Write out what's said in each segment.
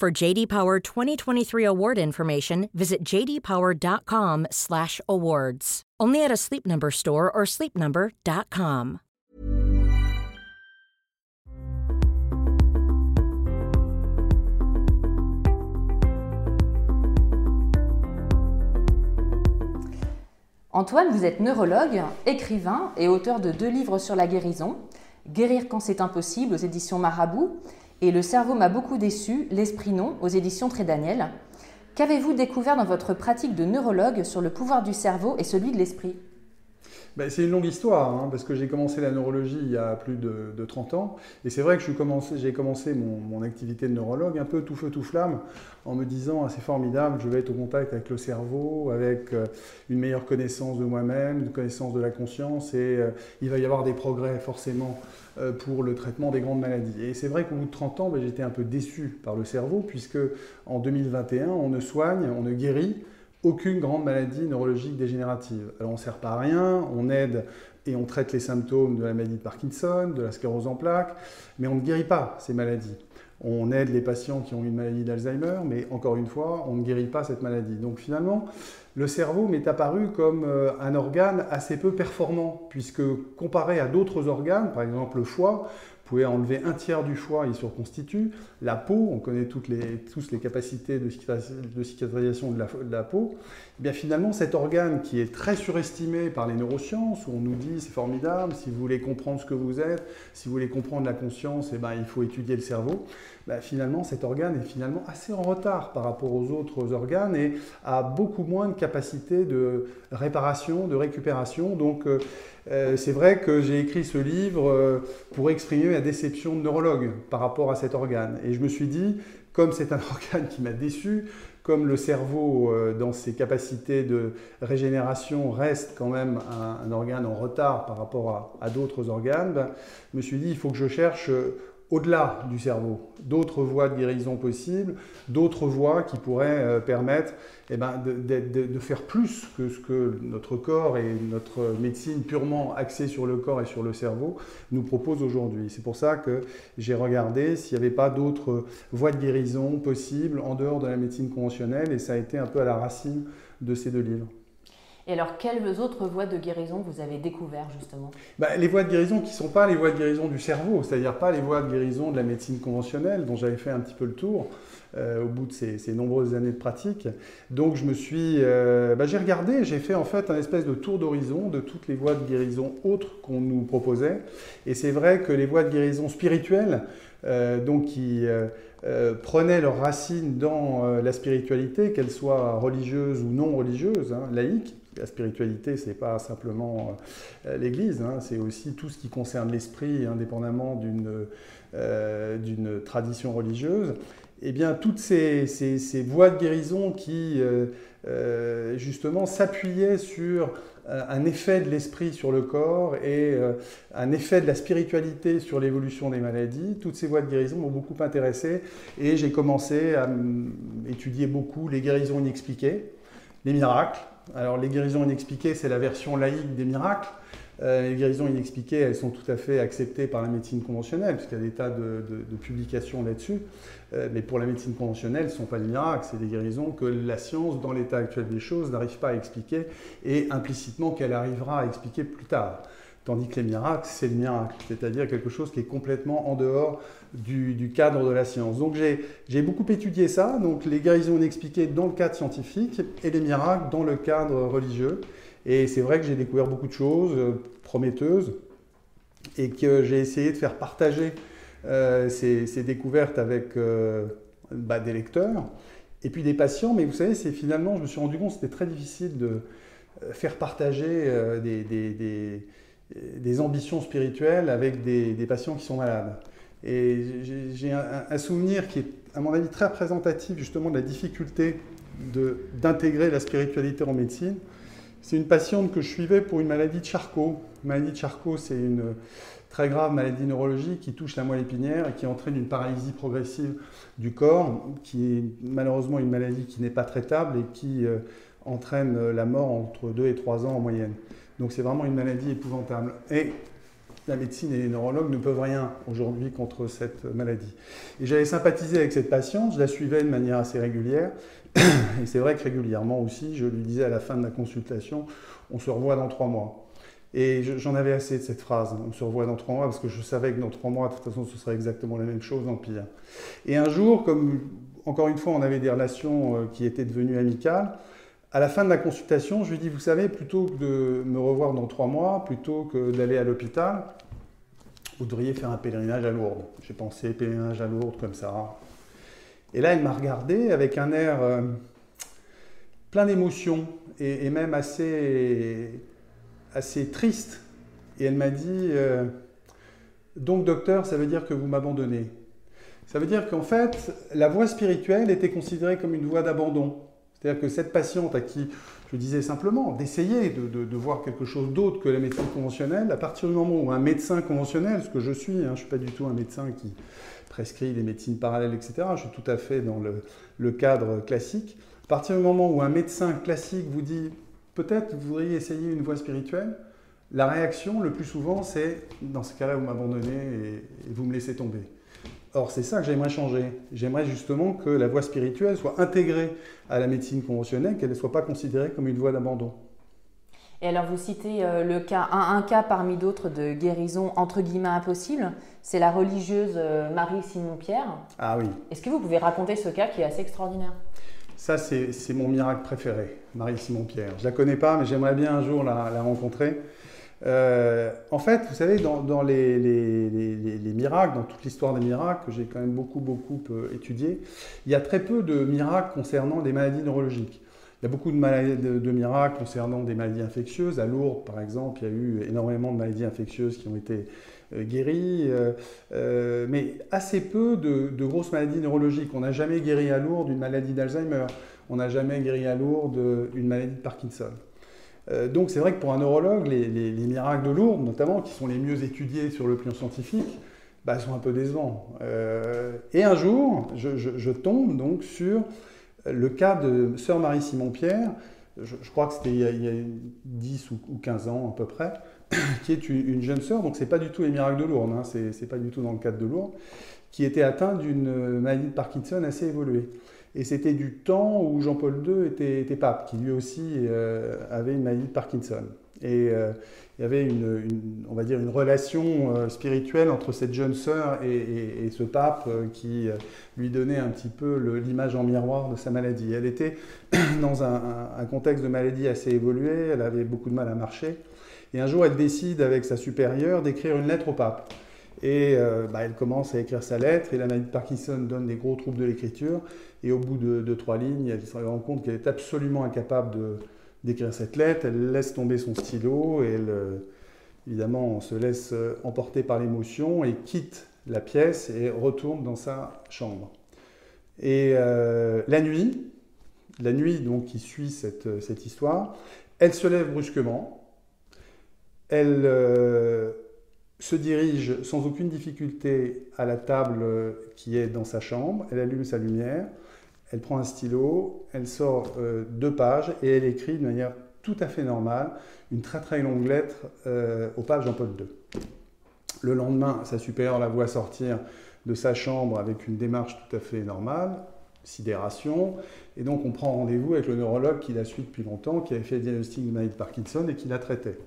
For JD Power 2023 award information, visit jdpower.com/awards. Only at a Sleep Number store or sleepnumber.com. Antoine, vous êtes neurologue, écrivain et auteur de deux livres sur la guérison, Guérir quand c'est impossible aux éditions Marabout et Le cerveau m'a beaucoup déçu, l'esprit non aux éditions Trédaniel. Qu'avez-vous découvert dans votre pratique de neurologue sur le pouvoir du cerveau et celui de l'esprit? Ben, c'est une longue histoire, hein, parce que j'ai commencé la neurologie il y a plus de, de 30 ans. Et c'est vrai que j'ai commencé mon, mon activité de neurologue un peu tout feu, tout flamme, en me disant, ah, c'est formidable, je vais être au contact avec le cerveau, avec euh, une meilleure connaissance de moi-même, une connaissance de la conscience, et euh, il va y avoir des progrès forcément euh, pour le traitement des grandes maladies. Et c'est vrai qu'au bout de 30 ans, ben, j'étais un peu déçu par le cerveau, puisque en 2021, on ne soigne, on ne guérit aucune grande maladie neurologique dégénérative. Alors on ne sert pas à rien, on aide et on traite les symptômes de la maladie de Parkinson, de la sclérose en plaques, mais on ne guérit pas ces maladies. On aide les patients qui ont une maladie d'Alzheimer, mais encore une fois, on ne guérit pas cette maladie. Donc finalement, le cerveau m'est apparu comme euh, un organe assez peu performant, puisque comparé à d'autres organes, par exemple le foie, vous pouvez enlever un tiers du foie, il se reconstitue. La peau, on connaît toutes les, tous les capacités de, cicatris- de cicatrisation de la, peau. Eh bien finalement, cet organe qui est très surestimé par les neurosciences, où on nous dit c'est formidable, si vous voulez comprendre ce que vous êtes, si vous voulez comprendre la conscience, eh ben, il faut étudier le cerveau. Ben, finalement, cet organe est finalement assez en retard par rapport aux autres organes et a beaucoup moins de capacité de réparation, de récupération. Donc, euh, c'est vrai que j'ai écrit ce livre euh, pour exprimer ma déception de neurologue par rapport à cet organe. Et je me suis dit, comme c'est un organe qui m'a déçu, comme le cerveau, euh, dans ses capacités de régénération, reste quand même un, organe en retard par rapport à, d'autres organes, ben, je me suis dit, il faut que je cherche au-delà du cerveau, d'autres voies de guérison possibles, d'autres voies qui pourraient euh, permettre eh ben, de, faire plus que ce que notre corps et notre médecine purement axée sur le corps et sur le cerveau nous propose aujourd'hui. C'est pour ça que j'ai regardé s'il n'y avait pas d'autres voies de guérison possibles en dehors de la médecine conventionnelle et ça a été un peu à la racine de ces deux livres. Et alors, quelles autres voies de guérison vous avez découvert justement? Bah, les voies de guérison qui ne sont pas les voies de guérison du cerveau, c'est-à-dire pas les voies de guérison de la médecine conventionnelle dont j'avais fait un petit peu le tour euh, au bout de ces, nombreuses années de pratique. Donc je me suis, euh, bah, j'ai regardé, j'ai fait en fait un espèce de tour d'horizon de toutes les voies de guérison autres qu'on nous proposait. Et c'est vrai que les voies de guérison spirituelles, euh, donc qui prenaient leurs racines dans la spiritualité, qu'elle soit religieuse ou non religieuse, hein, laïque. La spiritualité, c'est pas simplement euh, l'Église, hein, c'est aussi tout ce qui concerne l'esprit, indépendamment d'une euh, tradition religieuse. Eh bien, toutes ces, ces- voies de guérison qui, euh, justement, s'appuyaient sur un effet de l'esprit sur le corps et un effet de la spiritualité sur l'évolution des maladies. Toutes ces voies de guérison m'ont beaucoup intéressé et j'ai commencé à étudier beaucoup les guérisons inexpliquées, les miracles. Alors les guérisons inexpliquées, c'est la version laïque des miracles. Euh, les guérisons inexpliquées, elles sont tout à fait acceptées par la médecine conventionnelle, puisqu'il y a des tas de, publications là-dessus. Euh, mais pour la médecine conventionnelle, ce ne sont pas des miracles, c'est des guérisons que la science, dans l'état actuel des choses, n'arrive pas à expliquer, et implicitement qu'elle arrivera à expliquer plus tard. Tandis que les miracles, c'est le miracle, c'est-à-dire quelque chose qui est complètement en dehors du, cadre de la science. Donc j'ai beaucoup étudié ça, donc les guérisons inexpliquées dans le cadre scientifique et les miracles dans le cadre religieux. Et c'est vrai que j'ai découvert beaucoup de choses euh, prometteuses et que j'ai essayé de faire partager euh, ces, découvertes avec euh, bah, des lecteurs et puis des patients. Mais vous savez, c'est finalement, je me suis rendu compte c'était très difficile de faire partager des, ambitions spirituelles avec des, patients qui sont malades. Et j'ai un, souvenir qui est, à mon avis, très représentatif justement de la difficulté d'intégrer la spiritualité en médecine. C'est une patiente que je suivais pour une maladie de Charcot. La maladie de Charcot, c'est une très grave maladie neurologique qui touche la moelle épinière et qui entraîne une paralysie progressive du corps, qui est malheureusement une maladie qui n'est pas traitable et qui euh, entraîne la mort entre 2 et 3 ans en moyenne. Donc c'est vraiment une maladie épouvantable. Et la médecine et les neurologues ne peuvent rien aujourd'hui contre cette maladie. Et j'avais sympathisé avec cette patiente, je la suivais de manière assez régulière. Et c'est vrai que régulièrement aussi, je lui disais à la fin de la consultation, on se revoit dans trois mois. Et j'en avais assez de cette phrase, on se revoit dans trois mois, parce que je savais que dans trois mois, de toute façon, ce serait exactement la même chose en pire. Et un jour, comme encore une fois, on avait des relations euh, qui étaient devenues amicales, à la fin de la consultation, je lui dis, vous savez, plutôt que de me revoir dans trois mois, plutôt que d'aller à l'hôpital, vous devriez faire un pèlerinage à Lourdes. J'ai pensé pèlerinage à Lourdes comme ça, et là, elle m'a regardé avec un air euh, plein d'émotions et, même assez, assez triste. Et elle m'a dit, euh, donc docteur, ça veut dire que vous m'abandonnez. Ça veut dire qu'en fait, la voie spirituelle était considérée comme une voie d'abandon. C'est-à-dire que cette patiente à qui je disais simplement d'essayer de, voir quelque chose d'autre que la médecine conventionnelle, à partir du moment où un médecin conventionnel, ce que je suis, hein, je ne suis pas du tout un médecin qui, prescrit des médecines parallèles, etc. Je suis tout à fait dans le, cadre classique. À partir du moment où un médecin classique vous dit peut-être vous voudriez essayer une voie spirituelle, la réaction le plus souvent c'est dans ce cas-là vous m'abandonnez et, et, vous me laissez tomber. Or c'est ça que j'aimerais changer. J'aimerais justement que la voie spirituelle soit intégrée à la médecine conventionnelle, qu'elle ne soit pas considérée comme une voie d'abandon. Et alors vous citez euh, le cas, un, cas parmi d'autres de guérison entre guillemets impossible, c'est la religieuse euh, Marie Simon-Pierre. Ah oui. Est-ce que vous pouvez raconter ce cas qui est assez extraordinaire? Ça c'est mon miracle préféré, Marie Simon-Pierre. Je la connais pas, mais j'aimerais bien un jour la, rencontrer. Euh, en fait, vous savez, dans, les, les, miracles, dans toute l'histoire des miracles, que j'ai quand même beaucoup, beaucoup étudié, il y a très peu de miracles concernant des maladies neurologiques. Il y a beaucoup de, de, miracles concernant des maladies infectieuses. À Lourdes, par exemple, il y a eu énormément de maladies infectieuses qui ont été euh, guéries, euh, euh, mais assez peu de, grosses maladies neurologiques. On n'a jamais guéri à Lourdes une maladie d'Alzheimer. On n'a jamais guéri à Lourdes une maladie de Parkinson. Donc c'est vrai que pour un neurologue, les, miracles de Lourdes, notamment, qui sont les mieux étudiés sur le plan scientifique, bah, sont un peu décevants. et un jour, je, je tombe donc sur le cas de sœur Marie-Simon-Pierre, je, crois que c'était il, y a 10 ou 15 ans à peu près, qui est une, jeune sœur, donc c'est pas du tout les miracles de Lourdes, hein, c'est pas du tout dans le cadre de Lourdes, qui était atteinte d'une maladie de Parkinson assez évoluée. Et c'était du temps où Jean-Paul II était, pape, qui lui aussi euh, avait une maladie de Parkinson. Et euh, il y avait une, on va dire une relation euh, spirituelle entre cette jeune sœur et, ce pape qui lui donnait un petit peu l'image en miroir de sa maladie. Elle était dans un, contexte de maladie assez évolué, elle avait beaucoup de mal à marcher. Et un jour, elle décide avec sa supérieure d'écrire une lettre au pape. Et bah, elle commence à écrire sa lettre, et la maladie de Parkinson donne des gros troubles de l'écriture. Et au bout de, trois lignes, elle se rend compte qu'elle est absolument incapable d'écrire cette lettre. Elle laisse tomber son stylo et elle, euh, évidemment, se laisse euh, emporter par l'émotion et quitte la pièce et retourne dans sa chambre. Et euh, la nuit, la nuit donc qui suit cette, histoire, Elle se lève brusquement, elle euh, se dirige sans aucune difficulté à la table qui est dans sa chambre, elle allume sa lumière, elle prend un stylo, elle sort euh, deux pages et elle écrit de manière tout à fait normale une très très longue lettre euh, au pape Jean-Paul II. Le lendemain, sa supérieure la voit sortir de sa chambre avec une démarche tout à fait normale, sidération, et donc on prend rendez-vous avec le neurologue qui la suit depuis longtemps, qui avait fait le diagnostic de maladie de Parkinson et qui la traitait.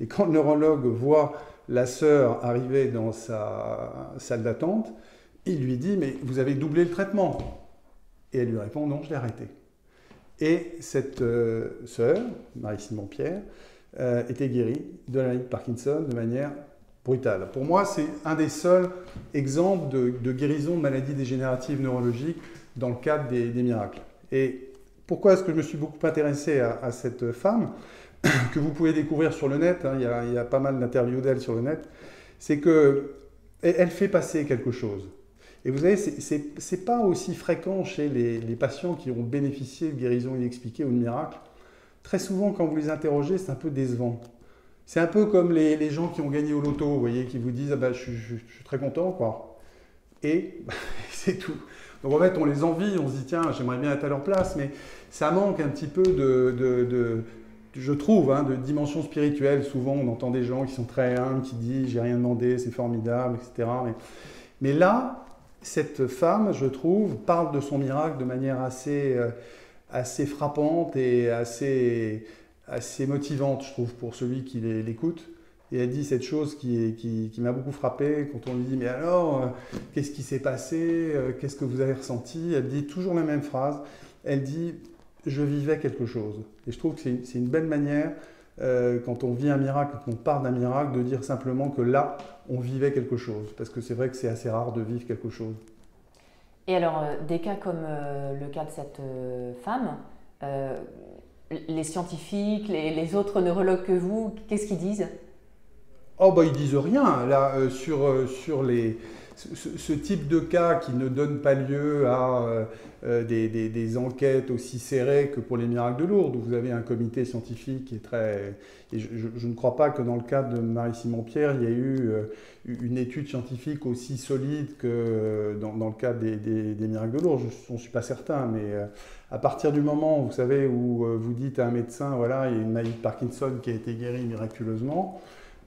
Et quand le neurologue voit la sœur arriver dans sa salle d'attente, il lui dit Mais vous avez doublé le traitement Et elle lui répond Non, je l'ai arrêté. Et cette euh, sœur, Marie-Simon-Pierre, euh, était guérie de la maladie de Parkinson de manière brutale. Pour moi, c'est un des seuls exemples de, guérison de maladies dégénératives neurologiques dans le cadre des, miracles. Et pourquoi est-ce que je me suis beaucoup intéressé à, cette femme, que vous pouvez découvrir sur le net, hein, il, y a, pas mal d'interviews d'elle sur le net, c'est que elle fait passer quelque chose. Et vous savez, ce n'est pas aussi fréquent chez les, patients qui ont bénéficié de guérison inexpliquée ou de miracle. Très souvent, quand vous les interrogez, c'est un peu décevant. C'est un peu comme les, gens qui ont gagné au loto, vous voyez, qui vous disent ah ben, je, suis très content, quoi. Et c'est tout. Donc en fait, on les envie, on se dit tiens, j'aimerais bien être à leur place, mais ça manque un petit peu de, je trouve, hein, de dimension spirituelle. Souvent, on entend des gens qui sont très humbles, qui disent j'ai rien demandé, c'est formidable, etc. Mais, là, cette femme, je trouve, parle de son miracle de manière assez, euh, frappante et assez motivante, je trouve, pour celui qui l'écoute. Et elle dit cette chose qui, qui, m'a beaucoup frappé quand on lui dit Mais alors, euh, qu'est-ce qui s'est passé euh, Qu'est-ce que vous avez ressenti? Elle dit toujours la même phrase. Elle dit Je vivais quelque chose. Et je trouve que c'est une belle manière, euh, quand on vit un miracle, quand on part d'un miracle, de dire simplement que là, on vivait quelque chose. Parce que c'est vrai que c'est assez rare de vivre quelque chose. Et alors, des cas comme le cas de cette femme, les scientifiques, les, autres neurologues que vous, qu'est-ce qu'ils disent? Oh, bah, ils disent rien. Là, euh, sur, euh, sur les, ce, type de cas qui ne donne pas lieu à euh, des, des, enquêtes aussi serrées que pour les miracles de Lourdes, où vous avez un comité scientifique qui est très. Je, ne crois pas que dans le cas de Marie-Simon-Pierre, il y ait eu une étude scientifique aussi solide que dans, le cas des, miracles de Lourdes. Je n'en suis pas certain, mais à partir du moment, vous savez, où vous dites à un médecin, voilà, il y a une maladie de Parkinson qui a été guérie miraculeusement,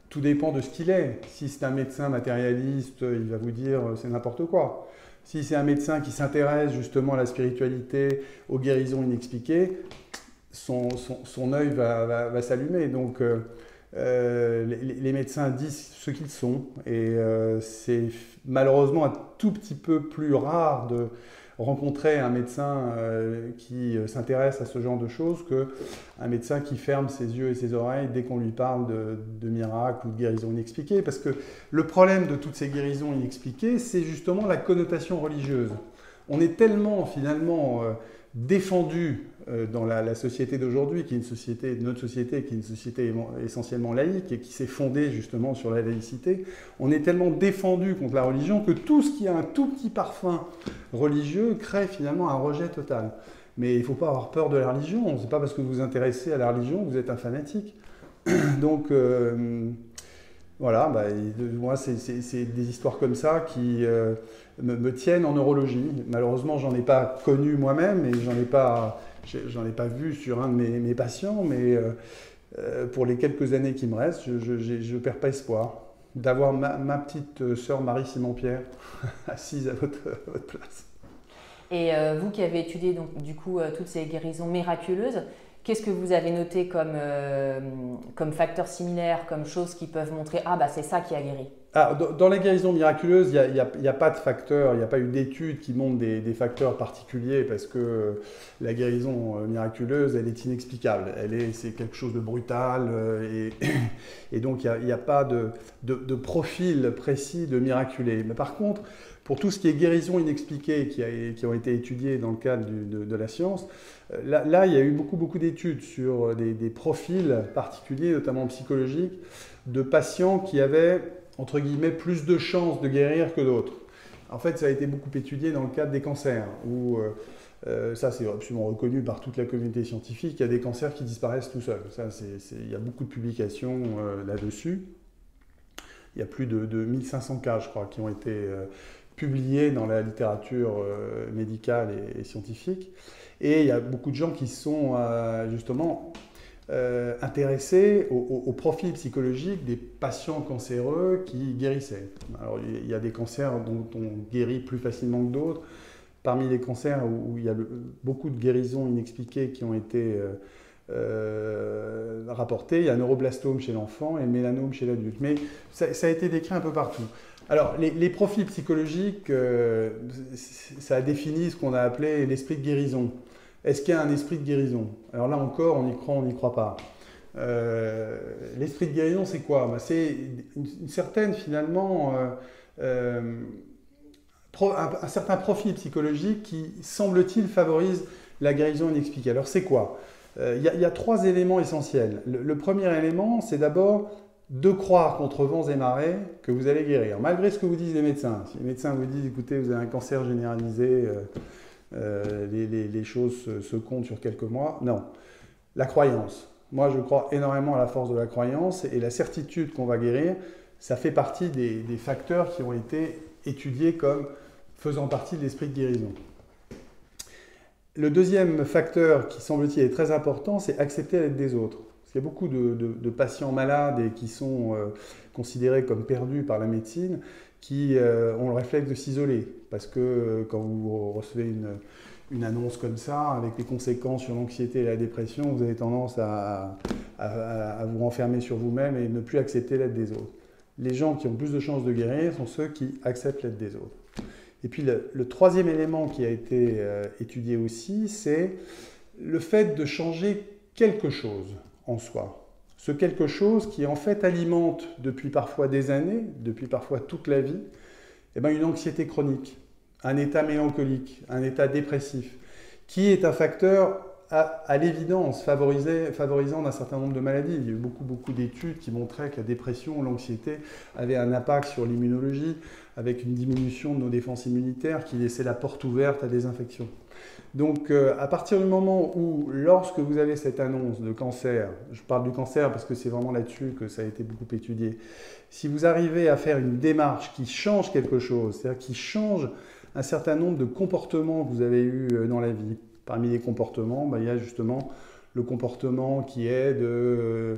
tout dépend de ce qu'il est. Si c'est un médecin matérialiste, il va vous dire euh, c'est n'importe quoi. Si c'est un médecin qui s'intéresse justement à la spiritualité, aux guérisons inexpliquées, son, œil va, s'allumer. Donc euh, euh, les, médecins disent ce qu'ils sont et c'est malheureusement un tout petit peu plus rare de, rencontrer un médecin euh, qui euh, s'intéresse à ce genre de choses qu'un médecin qui ferme ses yeux et ses oreilles dès qu'on lui parle de, miracles ou de guérisons inexpliquées. Parce que le problème de toutes ces guérisons inexpliquées, c'est justement la connotation religieuse. On est tellement finalement euh, défendu dans la, société d'aujourd'hui, qui est une société, notre société, qui est une société essentiellement laïque et qui s'est fondée justement sur la laïcité, on est tellement défendu contre la religion que tout ce qui a un tout petit parfum religieux crée finalement un rejet total. Mais il ne faut pas avoir peur de la religion. Ce n'est pas parce que vous vous intéressez à la religion que vous êtes un fanatique. Donc, euh, voilà, bah, moi, c'est des histoires comme ça qui euh, me, tiennent en neurologie. Malheureusement, j'en ai pas connu moi-même et j'en ai pas, j'en ai pas vu sur un de mes, patients, mais euh, euh, pour les quelques années qui me restent, je ne perds pas espoir d'avoir ma, petite sœur Marie-Simon-Pierre assise à votre, place. Et vous qui avez étudié donc, du coup toutes ces guérisons miraculeuses, Qu'est-ce que vous avez noté comme, euh, comme facteurs similaires, comme choses qui peuvent montrer Ah, bah c'est ça qui a guéri? Ah, dans, la guérison miraculeuse, il n'y a, pas de facteurs, il n'y a pas eu d'études qui montrent des, facteurs particuliers parce que la guérison euh, miraculeuse, elle est inexplicable. Elle est, c'est quelque chose de brutal euh, et, donc il n'y a, pas de, profil précis de miraculé. Mais par contre, pour tout ce qui est guérison inexpliquée qui, a, qui ont été étudiées dans le cadre de, la science, euh, là, il y a eu beaucoup, beaucoup d'études sur des, profils particuliers, notamment psychologiques, de patients qui avaient, entre guillemets, plus de chances de guérir que d'autres. En fait, ça a été beaucoup étudié dans le cadre des cancers, où euh, Euh, ça, c'est absolument reconnu par toute la communauté scientifique. Il y a des cancers qui disparaissent tout seuls. Ça, il y a beaucoup de publications euh, là-dessus. Il y a plus de, 1500 cas, je crois, qui ont été publiés dans la littérature médicale et, scientifique. Et il y a beaucoup de gens qui sont justement intéressés au, au, profil psychologique des patients cancéreux qui guérissaient. Alors, il y a des cancers dont on guérit plus facilement que d'autres parmi les cancers où, il y a beaucoup de guérisons inexpliquées qui ont été euh, euh, rapportées, il y a neuroblastome chez l'enfant et le mélanome chez l'adulte. Mais ça, a été décrit un peu partout. Alors, les, profils psychologiques, euh, ça a défini ce qu'on a appelé l'esprit de guérison. Est-ce qu'il y a un esprit de guérison? Alors là encore, on y croit, on n'y croit pas. l'esprit de guérison, c'est quoi? Bah, C'est une, certaine, finalement, un, certain profil psychologique qui, semble-t-il, favorise la guérison inexpliquée. Alors c'est quoi? Euh, Il y, a trois éléments essentiels. Le, premier élément, c'est d'abord de croire contre vents et marées que vous allez guérir, malgré ce que vous disent les médecins. Si les médecins vous disent, écoutez, vous avez un cancer généralisé, euh, euh, les, choses se, comptent sur quelques mois, non. La croyance. Moi, je crois énormément à la force de la croyance et la certitude qu'on va guérir, ça fait partie des, facteurs qui ont été étudiés comme faisant partie de l'esprit de guérison. Le deuxième facteur qui semble-t-il est très important, c'est accepter l'aide des autres. Parce qu'il y a beaucoup de, patients malades et qui sont euh, considérés comme perdus par la médecine, qui euh, ont le réflexe de s'isoler. Parce que euh, quand vous recevez une, une, annonce comme ça, avec les conséquences sur l'anxiété et la dépression, vous avez tendance à, à vous renfermer sur vous-même et ne plus accepter l'aide des autres. Les gens qui ont plus de chances de guérir sont ceux qui acceptent l'aide des autres. Et puis le, troisième élément qui a été euh, étudié aussi, c'est le fait de changer quelque chose en soi. Ce quelque chose qui en fait alimente depuis parfois des années, depuis parfois toute la vie, eh ben, une anxiété chronique, un état mélancolique, un état dépressif, qui est un facteur à, l'évidence favorisant un certain nombre de maladies. Il y a eu beaucoup, beaucoup d'études qui montraient que la dépression, l'anxiété avaient un impact sur l'immunologie, avec une diminution de nos défenses immunitaires qui laissait la porte ouverte à des infections. Donc euh, à partir du moment où, lorsque vous avez cette annonce de cancer, je parle du cancer parce que c'est vraiment là-dessus que ça a été beaucoup étudié, si vous arrivez à faire une démarche qui change quelque chose, c'est-à-dire qui change un certain nombre de comportements que vous avez eus euh, dans la vie, Parmi les comportements, bah, il y a justement le comportement qui est de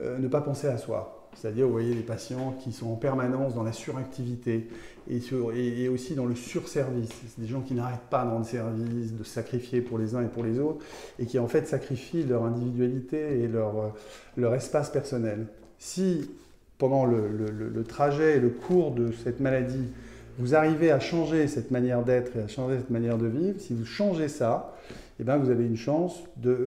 euh, ne pas penser à soi. C'est-à-dire, vous voyez, les patients qui sont en permanence dans la suractivité et, aussi dans le surservice. C'est des gens qui n'arrêtent pas de rendre service, de sacrifier pour les uns et pour les autres, et qui en fait sacrifient leur individualité et leur, euh, leur espace personnel. Si pendant le, trajet et le cours de cette maladie, vous arrivez à changer cette manière d'être et à changer cette manière de vivre, si vous changez ça, eh ben vous avez une chance de...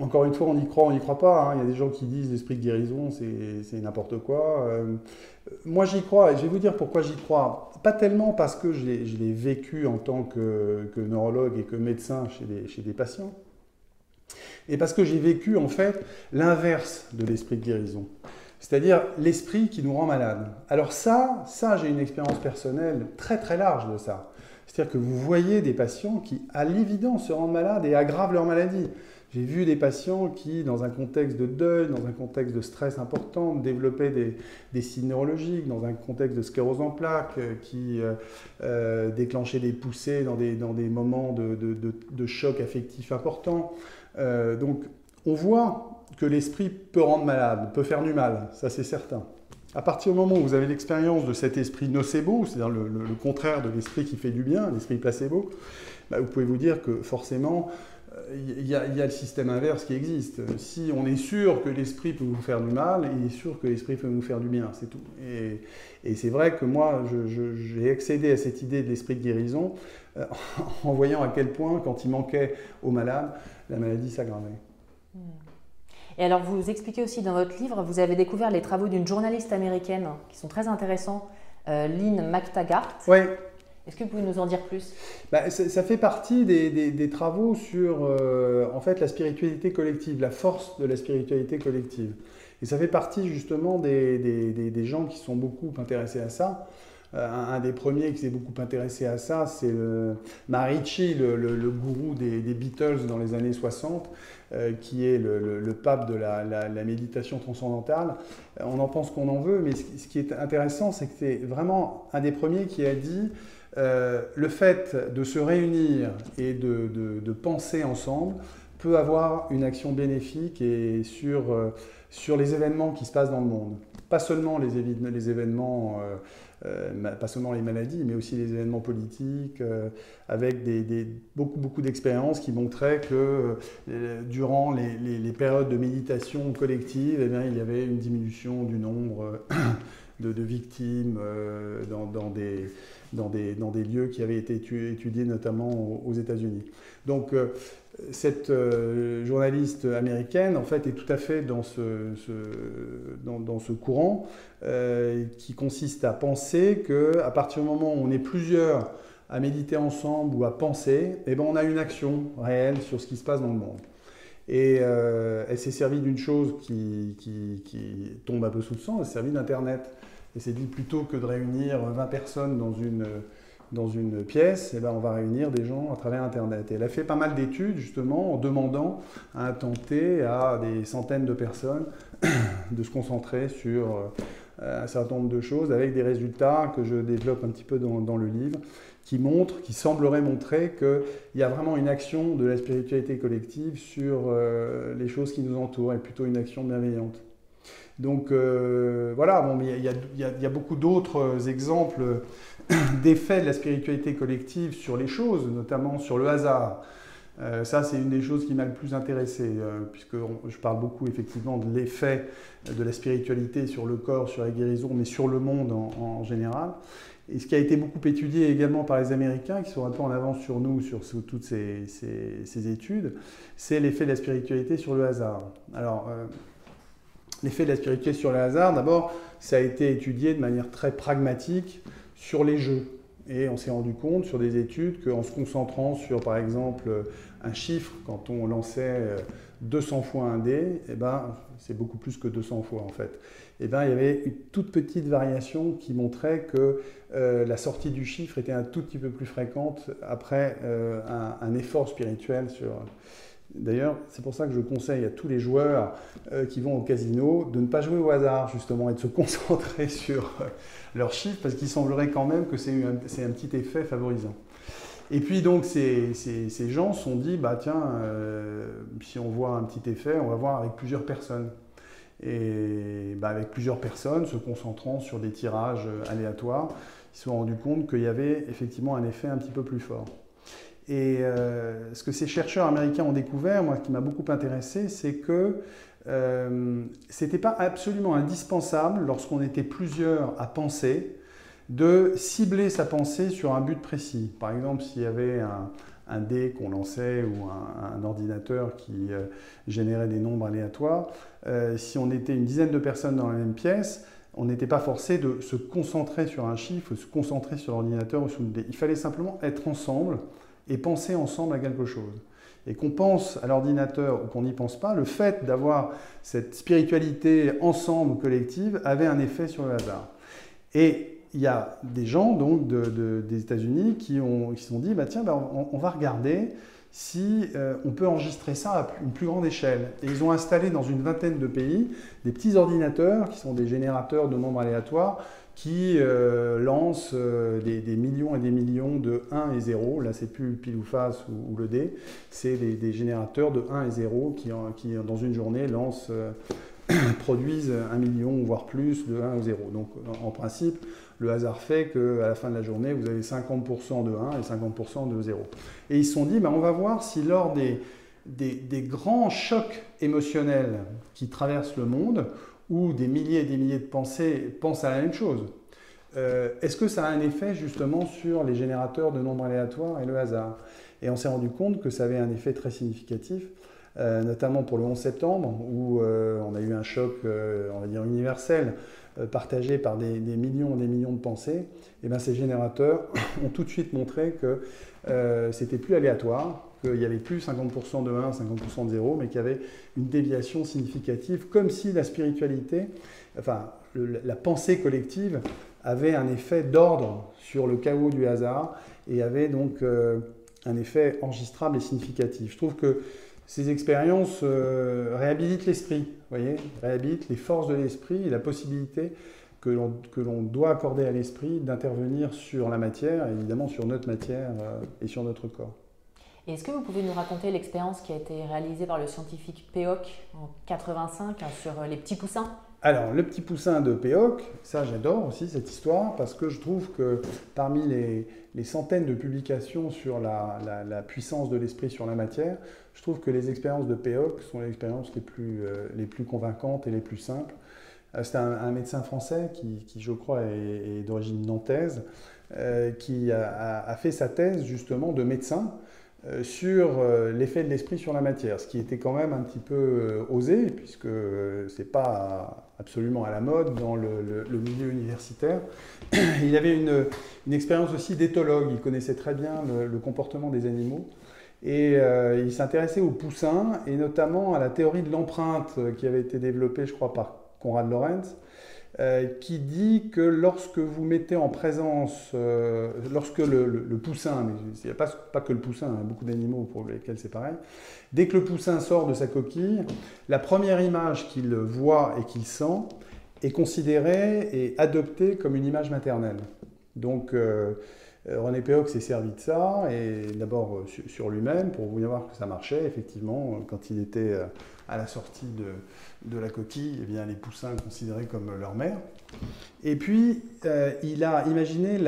Encore une fois, on y croit, on n'y croit pas. Hein. Il y a des gens qui disent l'esprit de guérison, c'est n'importe quoi. Euh, moi, j'y crois, et je vais vous dire pourquoi j'y crois. Pas tellement parce que je l'ai vécu en tant que, neurologue et que médecin chez des, chez des patients, et parce que j'ai vécu en fait l'inverse de l'esprit de guérison. C'est-à-dire l'esprit qui nous rend malade. Alors ça, ça j'ai une expérience personnelle très très large de ça. C'est-à-dire que vous voyez des patients qui, à l'évidence, se rendent malades et aggravent leur maladie. J'ai vu des patients qui, dans un contexte de deuil, dans un contexte de stress important, développaient des, signes neurologiques, dans un contexte de sclérose en plaques, euh, qui euh, euh, déclenchaient des poussées dans des, moments de, choc affectif important. donc, on voit que l'esprit peut rendre malade, peut faire du mal, ça c'est certain. À partir du moment où vous avez l'expérience de cet esprit nocebo, c'est-à-dire le, contraire de l'esprit qui fait du bien, l'esprit placebo, bah, vous pouvez vous dire que forcément, il y, a, le système inverse qui existe. Si on est sûr que l'esprit peut vous faire du mal, il est sûr que l'esprit peut vous faire du bien, c'est tout. Et, c'est vrai que moi, j'ai accédé à cette idée de l'esprit de guérison euh, en voyant à quel point, quand il manquait aux malades, la maladie s'aggravait. Et alors, vous expliquez aussi dans votre livre, vous avez découvert les travaux d'une journaliste américaine qui sont très intéressants, euh, Lynn McTaggart. Oui. Est-ce que vous pouvez nous en dire plus? Bah, ça, fait partie des, travaux sur euh, en fait, la spiritualité collective, la force de la spiritualité collective. Et ça fait partie justement des, gens qui sont beaucoup intéressés à ça. Euh, un, des premiers qui s'est beaucoup intéressé à ça, c'est Marici, le, le, gourou des, Beatles dans les années 60, euh, qui est le, pape de la, méditation transcendantale. On en pense qu'on en veut, mais ce, qui est intéressant, c'est que c'est vraiment un des premiers qui a dit euh, le fait de se réunir et de, penser ensemble peut avoir une action bénéfique et sur, euh, les événements qui se passent dans le monde. Pas seulement les, événements, euh, pas seulement les maladies, mais aussi les événements politiques, avec des, beaucoup, beaucoup d'expériences qui montraient que durant les, périodes de méditation collective, eh bien, il y avait une diminution du nombre de, victimes dans, des, dans des, dans des lieux qui avaient été étudiés notamment aux, États-Unis. Donc euh, cette euh, journaliste américaine, en fait, est tout à fait dans ce, dans, ce courant euh, qui consiste à penser qu'à partir du moment où on est plusieurs à méditer ensemble ou à penser, eh ben, on a une action réelle sur ce qui se passe dans le monde. Et elle s'est servie d'une chose qui, qui, qui, tombe un peu sous le sang, elle s'est servie d'Internet. Et c'est dit plutôt que de réunir 20 personnes dans une, dans une pièce, et eh ben on va réunir des gens à travers Internet. Et elle a fait pas mal d'études justement en demandant à tenter à des centaines de personnes de se concentrer sur euh, un certain nombre de choses avec des résultats que je développe un petit peu dans, le livre qui montrent, qui sembleraient montrer qu'il y a vraiment une action de la spiritualité collective sur euh, les choses qui nous entourent et plutôt une action bienveillante. Donc euh, voilà, bon, il y, a beaucoup d'autres exemples d'effets de la spiritualité collective sur les choses, notamment sur le hasard. Euh, ça, c'est une des choses qui m'a le plus intéressé, euh, puisque je parle beaucoup effectivement de l'effet de la spiritualité sur le corps, sur la guérison, mais sur le monde en, général. Et ce qui a été beaucoup étudié également par les Américains, qui sont un peu en avance sur nous, sur, toutes ces, ces études, c'est l'effet de la spiritualité sur le hasard. Alors, L'effet de la spiritualité sur le hasard, d'abord, ça a été étudié de manière très pragmatique sur les jeux. Et on s'est rendu compte sur des études qu'en se concentrant sur, par exemple, un chiffre, quand on lançait 200 fois un dé, eh ben, c'est beaucoup plus que 200 fois en fait. Eh ben, il y avait une toute petite variation qui montrait que euh, la sortie du chiffre était un tout petit peu plus fréquente après euh, un, un, effort spirituel sur, D'ailleurs, c'est pour ça que je conseille à tous les joueurs euh, qui vont au casino de ne pas jouer au hasard, justement, et de se concentrer sur euh, leurs chiffres, parce qu'il semblerait quand même que c'est un, petit effet favorisant. Et puis, donc, ces, gens se sont dit, bah tiens, euh, si on voit un petit effet, on va voir avec plusieurs personnes. Et bah, avec plusieurs personnes, se concentrant sur des tirages aléatoires, ils se sont rendus compte qu'il y avait effectivement un effet un petit peu plus fort. Et euh, ce que ces chercheurs américains ont découvert, moi, ce qui m'a beaucoup intéressé, c'est que euh, ce n'était pas absolument indispensable, lorsqu'on était plusieurs à penser, de cibler sa pensée sur un but précis. Par exemple, s'il y avait un, dé qu'on lançait ou un, ordinateur qui euh, générait des nombres aléatoires, si on était une dizaine de personnes dans la même pièce, on n'était pas forcé de se concentrer sur un chiffre, se concentrer sur l'ordinateur ou sur le dé. Il fallait simplement être ensemble et penser ensemble à quelque chose. Et qu'on pense à l'ordinateur ou qu'on n'y pense pas, le fait d'avoir cette spiritualité ensemble collective avait un effet sur le hasard. Et il y a des gens donc des États-Unis qui ont qui se sont dit bah tiens bah, on, va regarder si euh, on peut enregistrer ça à une plus grande échelle. Et ils ont installé dans une vingtaine de pays des petits ordinateurs qui sont des générateurs de nombres aléatoires qui euh, lancent euh, des, millions et des millions de 1 et 0. Là, c'est plus le pile ou face ou, le dé, c'est des, générateurs de 1 et 0 qui, dans une journée, lancent, produisent un million, voire plus, de 1 et 0. Donc, en principe, le hasard fait qu'à la fin de la journée, vous avez 50% de 1 et 50% de 0. Et ils se sont dit, ben, on va voir si lors des, grands chocs émotionnels qui traversent le monde, où des milliers et des milliers de pensées pensent à la même chose, euh, est-ce que ça a un effet justement sur les générateurs de nombres aléatoires et le hasard? Et on s'est rendu compte que ça avait un effet très significatif, euh, notamment pour le 11 septembre, où euh, on a eu un choc, on va dire, universel partagés par des, millions et des millions de pensées, et eh bien ces générateurs ont tout de suite montré que c'était plus aléatoire, qu'il n'y avait plus 50% de 1, 50% de 0, mais qu'il y avait une déviation significative, comme si la spiritualité, enfin la pensée collective avait un effet d'ordre sur le chaos du hasard et avait donc euh, un effet enregistrable et significatif. Je trouve que ces expériences euh, réhabilitent l'esprit, voyez, réhabilitent les forces de l'esprit et la possibilité que l'on doit accorder à l'esprit d'intervenir sur la matière, évidemment sur notre matière euh, et sur notre corps. Est-ce que vous pouvez nous raconter l'expérience qui a été réalisée par le scientifique Peoc en 85 hein, sur les petits poussins? Alors, le petit poussin de Péoc, ça j'adore aussi cette histoire parce que je trouve que parmi les, centaines de publications sur la, puissance de l'esprit sur la matière, je trouve que les expériences de Péoc sont les expériences les plus, euh, convaincantes et les plus simples. Euh, c'est un, médecin français qui, je crois, est, d'origine nantaise, euh, qui a, fait sa thèse justement de médecin euh, sur euh, l'effet de l'esprit sur la matière, ce qui était quand même un petit peu euh, osé, puisque ce n'est pas absolument à la mode dans le, milieu universitaire. Il avait une, expérience aussi d'éthologue, il connaissait très bien le, comportement des animaux. Et il s'intéressait aux poussins, et notamment à la théorie de l'empreinte qui avait été développée, je crois, par Konrad Lorenz, euh, qui dit que lorsque vous mettez en présence, euh, lorsque le, poussin, mais il n'y a pas, que le poussin, il y a beaucoup d'animaux pour lesquels c'est pareil, dès que le poussin sort de sa coquille, la première image qu'il voit et qu'il sent est considérée et adoptée comme une image maternelle. Donc euh, René Péoc s'est servi de ça, et d'abord sur lui-même, pour voir que ça marchait, effectivement, quand il était à la sortie de, de la coquille, eh bien, les poussins considérés comme leur mère. Et puis, euh, il a imaginé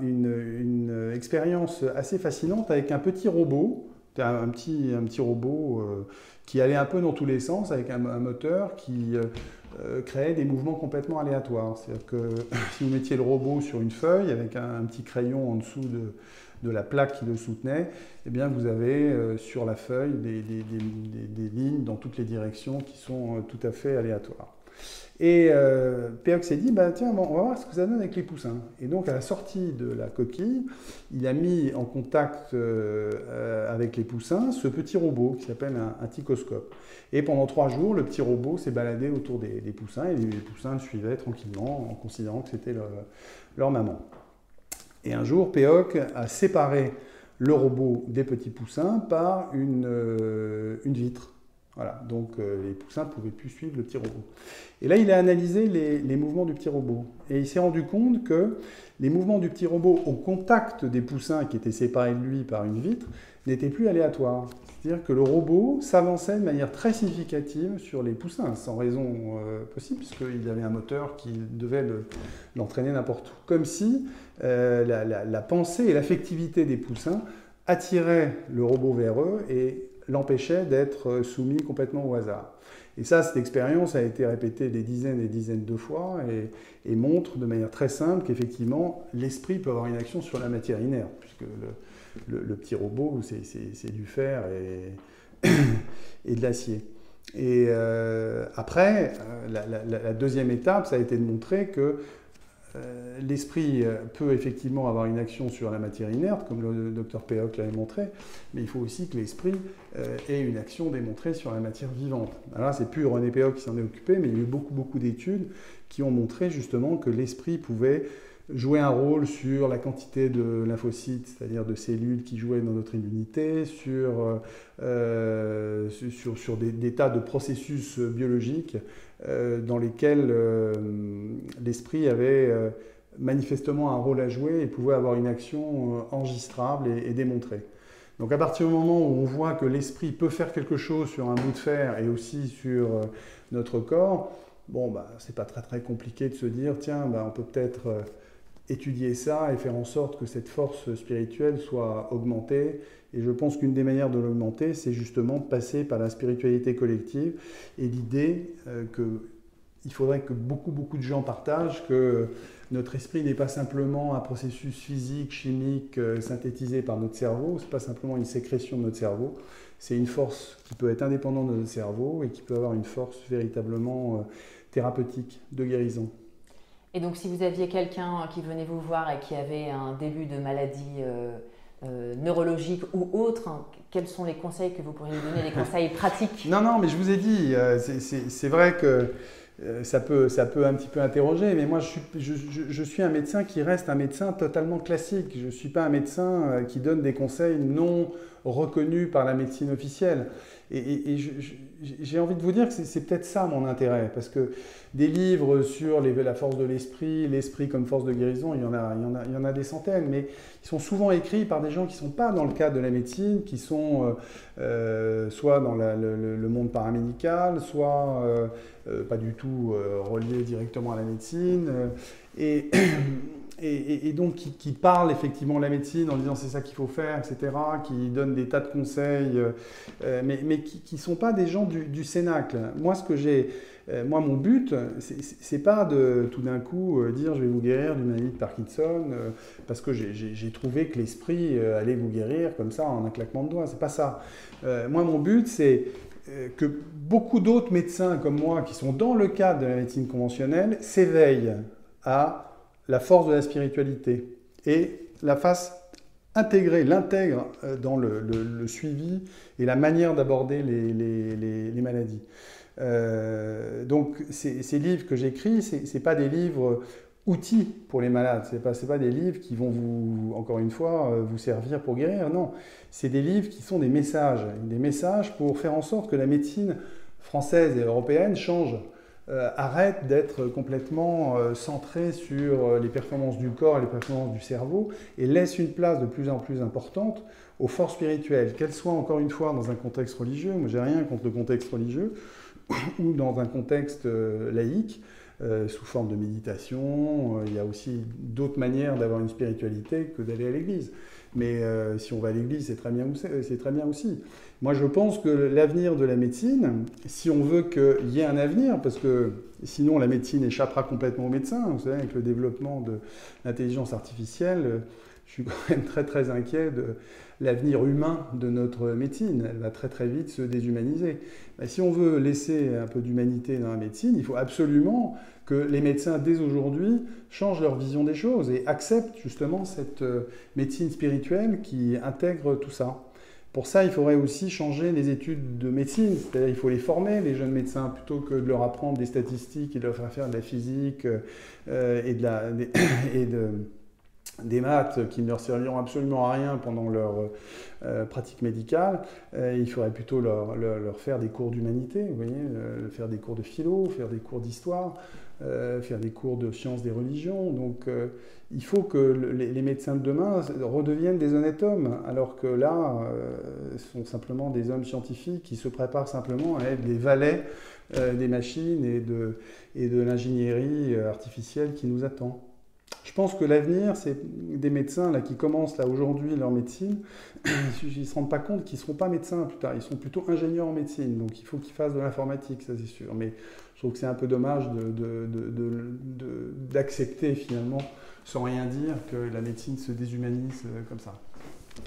une, expérience assez fascinante avec un petit robot, un, petit, un petit robot euh, qui allait un peu dans tous les sens, avec un, moteur qui euh, créait des mouvements complètement aléatoires. C'est-à-dire que si vous mettiez le robot sur une feuille avec un petit crayon en dessous de, la plaque qui le soutenait, eh bien vous avez euh, sur la feuille des, lignes dans toutes les directions qui sont euh, tout à fait aléatoires. Et euh, s'est dit, bah, tiens, on va voir ce que ça donne avec les poussins. Et donc, à la sortie de la coquille, il a mis en contact euh, avec les poussins ce petit robot qui s'appelle un, ticoscope. Et pendant trois jours, le petit robot s'est baladé autour des, poussins et les, poussins le suivaient tranquillement en considérant que c'était leur maman. Et un jour, Péoc a séparé le robot des petits poussins par une, euh, une vitre. Voilà, donc euh, les poussins ne pouvaient plus suivre le petit robot. Et là, il a analysé les, mouvements du petit robot. Et il s'est rendu compte que les mouvements du petit robot au contact des poussins qui étaient séparés de lui par une vitre n'étaient plus aléatoires. C'est-à-dire que le robot s'avançait de manière très significative sur les poussins, sans raison euh, possible, puisqu'il avait un moteur qui devait l'entraîner n'importe où. Comme si euh, la, pensée et l'affectivité des poussins attiraient le robot vers eux et l'empêchaient d'être soumis complètement au hasard. Et ça, cette expérience a été répétée des dizaines et des dizaines de fois et, montre de manière très simple qu'effectivement, l'esprit peut avoir une action sur la matière inerte, puisque le, petit robot, c'est du fer et, de l'acier. Et euh, après, euh, la, deuxième étape, ça a été de montrer que euh, l'esprit peut effectivement avoir une action sur la matière inerte, comme le docteur Péoc l'avait montré, mais il faut aussi que l'esprit ait une action démontrée sur la matière vivante. Alors c'est plus René Péoc qui s'en est occupé, mais il y a eu beaucoup, beaucoup d'études qui ont montré justement que l'esprit pouvait jouer un rôle sur la quantité de lymphocytes, c'est-à-dire de cellules qui jouaient dans notre immunité, sur, euh, sur, sur des, tas de processus biologiques euh, dans lesquels euh, l'esprit avait manifestement un rôle à jouer et pouvait avoir une action enregistrable et, et démontrée. Donc à partir du moment où on voit que l'esprit peut faire quelque chose sur un bout de fer et aussi sur notre corps, bon, bah, c'est pas très très compliqué de se dire, tiens, bah, on peut peut-être étudier ça et faire en sorte que cette force spirituelle soit augmentée. Et je pense qu'une des manières de l'augmenter, c'est justement de passer par la spiritualité collective et l'idée euh, qu'il faudrait que beaucoup, beaucoup de gens partagent que notre esprit n'est pas simplement un processus physique, chimique, euh, synthétisé par notre cerveau, c'est pas simplement une sécrétion de notre cerveau, c'est une force qui peut être indépendante de notre cerveau et qui peut avoir une force véritablement euh, thérapeutique, de guérison. Et donc, si vous aviez quelqu'un qui venait vous voir et qui avait un début de maladie euh, euh, neurologique ou autre, hein, quels sont les conseils que vous pourriez donner, les conseils pratiques? Non, non, mais je vous ai dit, euh, c'est vrai que ça peut, ça peut un petit peu interroger, mais moi je suis, je, suis, un médecin qui reste un médecin totalement classique. Je ne suis pas un médecin qui donne des conseils non reconnus par la médecine officielle. Et, j'ai envie de vous dire que c'est peut-être ça mon intérêt, parce que des livres sur la force de l'esprit, l'esprit comme force de guérison, il y, en a, il, y en a, il y en a des centaines, mais ils sont souvent écrits par des gens qui ne sont pas dans le cadre de la médecine, qui sont euh, euh, soit dans le, monde paramédical, soit euh, pas du tout reliés directement à la médecine. et et, donc qui, qui, parle effectivement la médecine en disant c'est ça qu'il faut faire, etc., qui donne des tas de conseils, euh, euh, mais, mais, qui ne sont pas des gens du, du Cénacle. Moi, ce que j'ai, euh, moi, mon but, c'est pas de tout d'un coup dire je vais vous guérir d'une maladie de Parkinson parce que j'ai trouvé que l'esprit allait vous guérir comme ça en un claquement de doigts. C'est pas ça. moi, mon but, c'est que beaucoup d'autres médecins comme moi qui sont dans le cadre de la médecine conventionnelle s'éveillent à la force de la spiritualité et la fasse intégrer, l'intègre euh, dans le, suivi et la manière d'aborder les, maladies. Euh, donc ces, livres que j'écris, ce n'est pas des livres outils pour les malades, ce n'est pas, pas des livres qui vont vous, encore une fois, euh, vous servir pour guérir, non, c'est des livres qui sont des messages, des messages pour faire en sorte que la médecine française et européenne change. Euh, arrête d'être complètement euh, centré sur euh, les performances du corps et les performances du cerveau et laisse une place de plus en plus importante aux forces spirituelles, qu'elles soient encore une fois dans un contexte religieux, moi j'ai rien contre le contexte religieux, ou dans un contexte laïque, sous forme de méditation. il y a aussi d'autres manières d'avoir une spiritualité que d'aller à l'église. Mais si on va à l'église, c'est très, bien, c'est très bien aussi. Moi, je pense que l'avenir de la médecine, si on veut qu'il y ait un avenir, parce que sinon la médecine échappera complètement aux médecins, vous savez, avec le développement de l'intelligence artificielle, je suis quand même très très inquiet de l'avenir humain de notre médecine. Elle va très très vite se déshumaniser. Mais si on veut laisser un peu d'humanité dans la médecine, il faut absolument que les médecins dès aujourd'hui changent leur vision des choses et acceptent justement cette euh, médecine spirituelle qui intègre tout ça. Pour ça, il faudrait aussi changer les études de médecine, c'est-à-dire il faut les former, les jeunes médecins, plutôt que de leur apprendre des statistiques et de leur faire faire de la physique euh, et, de la, et de, des maths qui ne leur serviront absolument à rien pendant leur euh, pratique médicale. Il faudrait plutôt leur, leur, faire des cours d'humanité, vous voyez, faire des cours de philo, faire des cours d'histoire. Euh, faire des cours de sciences des religions. Donc euh, il faut que les, médecins de demain redeviennent des honnêtes hommes, alors que là, euh, sont simplement des hommes scientifiques qui se préparent simplement à être des valets des machines et de, et de l'ingénierie artificielle qui nous attend. Je pense que l'avenir, c'est des médecins là, qui commencent là aujourd'hui leur médecine, ils ne se rendent pas compte qu'ils ne seront pas médecins plus tard, ils sont plutôt ingénieurs en médecine, donc il faut qu'ils fassent de l'informatique, ça c'est sûr. Mais je trouve que c'est un peu dommage d'accepter de, de, finalement, sans rien dire, que la médecine se déshumanise euh, comme ça.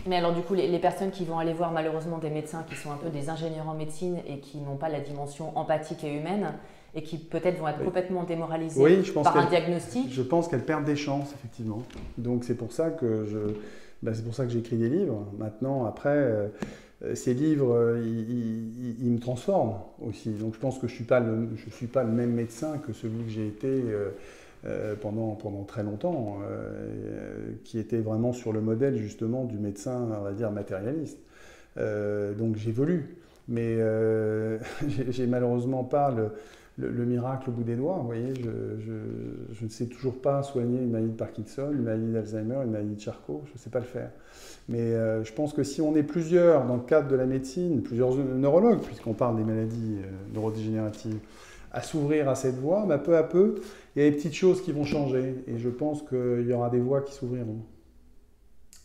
Mais alors du coup, les, personnes qui vont aller voir malheureusement des médecins qui sont un peu des ingénieurs en médecine et qui n'ont pas la dimension empathique et humaine, et qui peut-être vont être complètement démoralisées par un diagnostic. Je pense qu'elles perdent des chances, effectivement. Donc c'est pour ça que je, ben, c'est pour ça que j'écris des livres. Maintenant, après, euh, ces livres, euh, ils, me transforment aussi. Donc je pense que je ne suis, pas le, même médecin que celui que j'ai été pendant, pendant très longtemps, qui était vraiment sur le modèle justement du médecin, on va dire, matérialiste. donc j'évolue, mais j'ai malheureusement pas le, le, miracle au bout des doigts. Vous voyez, je, ne sais toujours pas soigner une maladie de Parkinson, une maladie d'Alzheimer, une maladie de Charcot. Je ne sais pas le faire. Mais euh, je pense que si on est plusieurs dans le cadre de la médecine, plusieurs neurologues, puisqu'on parle des maladies euh, neurodégénératives, à s'ouvrir à cette voie, bah, peu à peu, il y a des petites choses qui vont changer. Et je pense qu'il y aura des voies qui s'ouvriront.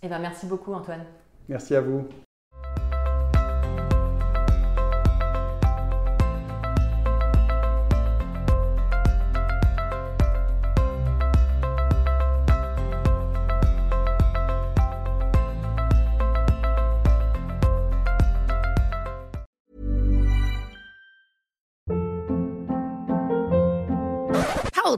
Eh ben, merci beaucoup, Antoine. Merci à vous.